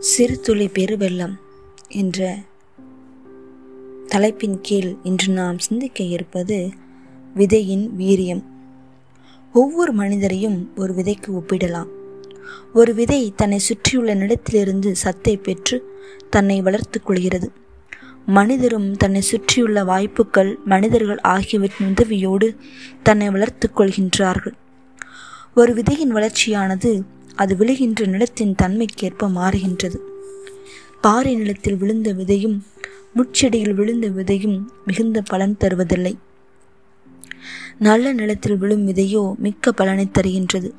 சிறுதுளி பெருவெள்ளம் என்ற தலைப்பின் கீழ் இன்று நாம் சிந்திக்க இருப்பது விதையின் வீரியம். ஒவ்வொரு மனிதரையும் ஒரு விதைக்கு ஒப்பிடலாம். ஒரு விதை தன்னை சுற்றியுள்ள நிலத்திலிருந்து சத்தை பெற்று தன்னை வளர்த்துக் கொள்கிறது. மனிதரும் தன்னை சுற்றியுள்ள வாய்ப்புகள் மனிதர்கள் ஆகியவற்றின் உதவியோடு தன்னை வளர்த்து கொள்கின்றார்கள். ஒரு விதையின் வளர்ச்சியானது அது விழுகின்ற நிலத்தின் தன்மைக்கேற்ப மாறுகின்றது. பாறை நிலத்தில் விழுந்த விதையும் முட்செடியில் விழுந்த விதையும் மிகுந்த பலன் தருவதில்லை. நல்ல நிலத்தில் விழும் விதையோ மிக்க பலனை தருகின்றது.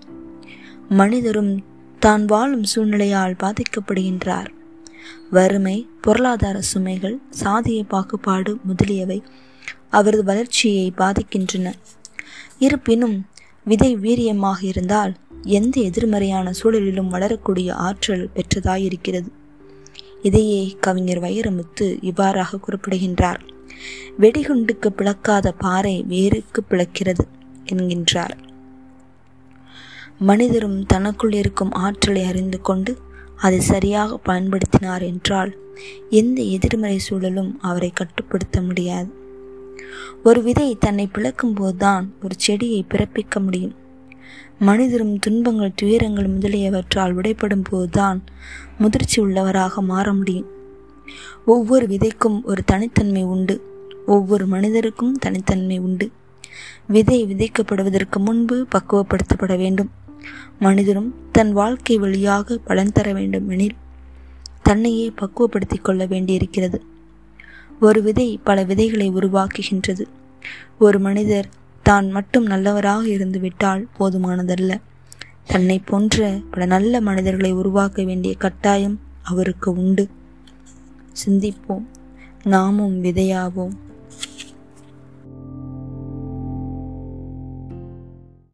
மனிதரும் தான் வாழும் சூழ்நிலையால் பாதிக்கப்படுகின்றார். வறுமை பொருளாதார சுமைகள் சாதிய பாகுபாடு முதலியவை அவரது வளர்ச்சியை பாதிக்கின்றன. இருப்பினும் விதை வீரியமாக இருந்தால் எந்த எதிர்மறையான சூழலிலும் வளரக்கூடிய ஆற்றல் பெற்றதாயிருக்கிறது. இதையே கவிஞர் வைரமுத்து இவ்வாறாக குறிப்பிடுகின்றார். வெடிகுண்டுக்கு பிளக்காத பாறை வேருக்கு பிளக்கிறது என்கின்றார். மனிதரும் தனக்குள் இருக்கும் ஆற்றலை அறிந்து கொண்டு அதை சரியாக பயன்படுத்தினார் என்றால் எந்த எதிர்மறை சூழலும் அவரை கட்டுப்படுத்த முடியாது. ஒரு விதை தன்னை பிளக்கும் போதுதான் ஒரு செடியை பிறப்பிக்க முடியும். மனிதரும் துன்பங்கள் துயரங்கள் முதலியவற்றால் விடைப்படும் போதுதான் முதிர்ச்சி உள்ளவராக மாற முடியும். ஒவ்வொரு விதைக்கும் ஒரு தனித்தன்மை உண்டு. ஒவ்வொரு மனிதருக்கும் தனித்தன்மை உண்டு. விதை விதைக்கப்படுவதற்கு முன்பு பக்குவப்படுத்தப்பட வேண்டும். மனிதரும் தன் வாழ்க்கை வழியாக பலன் தர வேண்டும் எனில் தன்னையே பக்குவப்படுத்திக் கொள்ள வேண்டியிருக்கிறது. ஒரு விதை பல விதைகளை உருவாக்குகின்றது. ஒரு மனிதர் தான் மட்டும் நல்லவராக இருந்து விட்டால் போதுமானதல்ல. தன்னை போன்ற பல நல்ல மனிதர்களை உருவாக்க வேண்டிய கட்டாயம் அவருக்கு உண்டு. சிந்திப்போம். நாமும் விதையாவோம்.